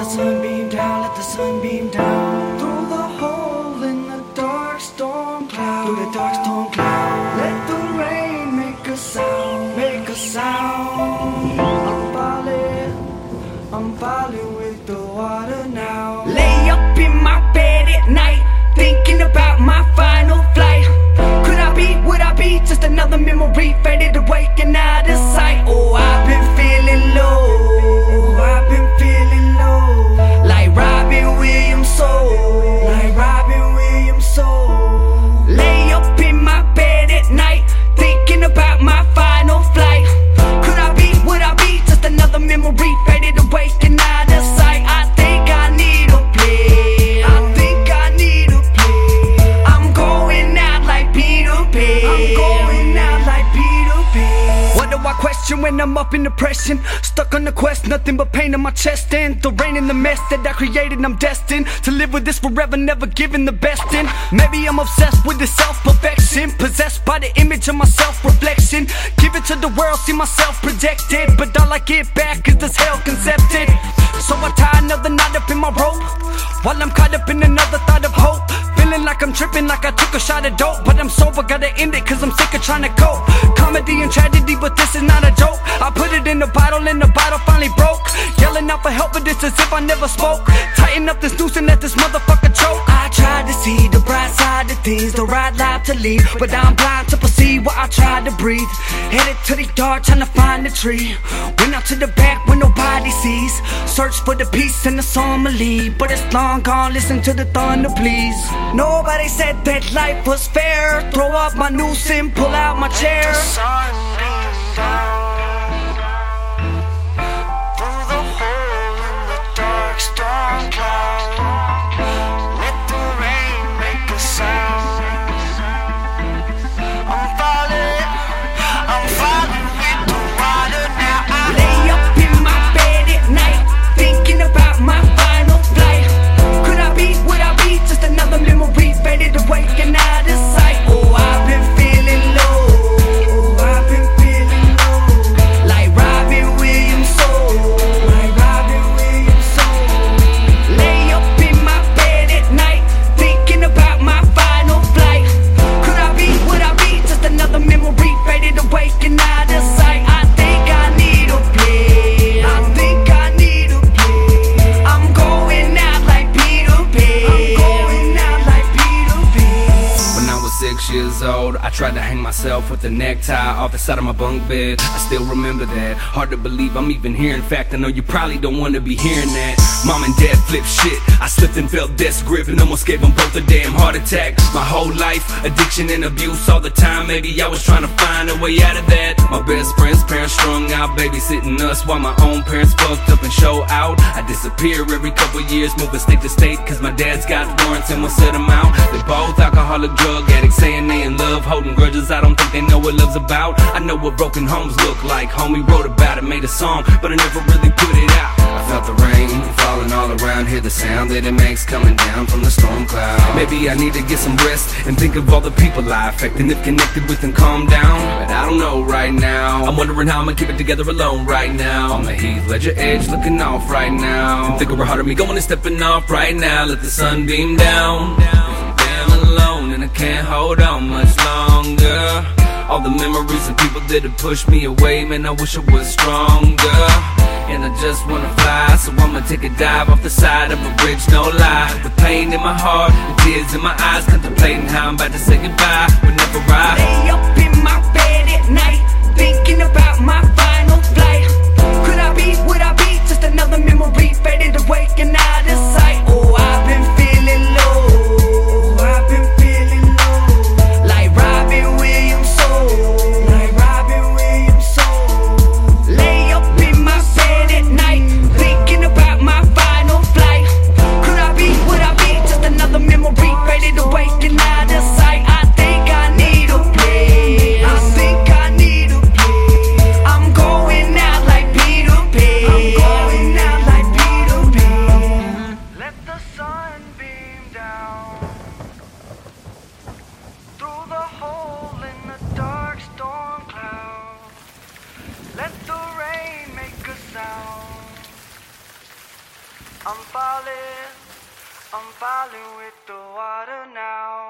the sun beam down, let the sun beam down. Through the hole in the dark storm cloud, through the dark storm cloud. Let the rain make a sound, make a sound. I'm falling, I'm falling with the water now. Lay up in my bed at night, thinking about my final flight. Could I be, would I be just another memory faded away and now. When I'm up in depression? Stuck on the quest, nothing but pain in my chest and the rain in the mess that I created. I'm destined to live with this forever, never giving the best in. Maybe I'm obsessed with the self perfection, possessed by the image of my self reflection. Give it to the world, see myself projected, but all I get back is this hell concepted. So I tie another knot up in my rope while I'm caught up in another thought of hope. Feeling like I'm tripping, like I took a shot of dope. But I'm sober, gotta end it, cause I'm sick of trying to cope. Comedy and tragedy, but this is not a joke. I put it in the bottle, and the bottle finally broke. Yelling out for help, but it's as if I never spoke. Tighten up this noose and let this motherfucker choke. I tried to see the bright side of things, the right life to lead. But I'm blind to perceive what I tried to breathe. Headed to the dark, trying to find the tree. Went out to the back where nobody sees. Search for the peace and the leave. But it's long gone, listen to the thunder, please. Nobody said that life was fair. Throw up my noose and pull out my chair. Sunbeam down myself with a necktie off the side of my bunk bed. I still remember that. Hard to believe I'm even here. In fact, I know you probably don't want to be hearing that. Mom and dad flipped shit. I slipped and felt death's grip and almost gave them both a damn heart attack. My whole life, addiction and abuse all the time. Maybe I was trying to find a way out of that. My best friend's parents strung out, babysitting us while my own parents fucked up and show out. I disappear every couple years, moving state to state, cause my dad's got warrants and we'll set them out. They're both alcoholic drug addicts, saying they in love, holding grudges. I don't think they know what love's about. I know what broken homes look like. Homie wrote about it, made a song, but I never really put it out. I felt the rain falling all around, hear the sound that it makes coming down from the storm cloud. Maybe I need to get some rest and think of all the people I affected, if connected with and calm down. But I don't know right now. I'm wondering how I'm gonna keep it together alone right now. On the Heath Ledger edge, looking off right now. Think over heart of me going and stepping off right now. Let the sun beam down. Alone and I can't hold on much longer. All the memories of people that have pushed me away, man, I wish I was stronger. And I just wanna fly, so I'ma take a dive off the side of a bridge, no lie. The pain in my heart, the tears in my eyes, contemplating how I'm about to say goodbye. Whenever I Lay up in my bed at night, thinking about my final flight. Could I be, would I be just another memory faded Let the rain make a sound. I'm falling, I'm falling with the water now.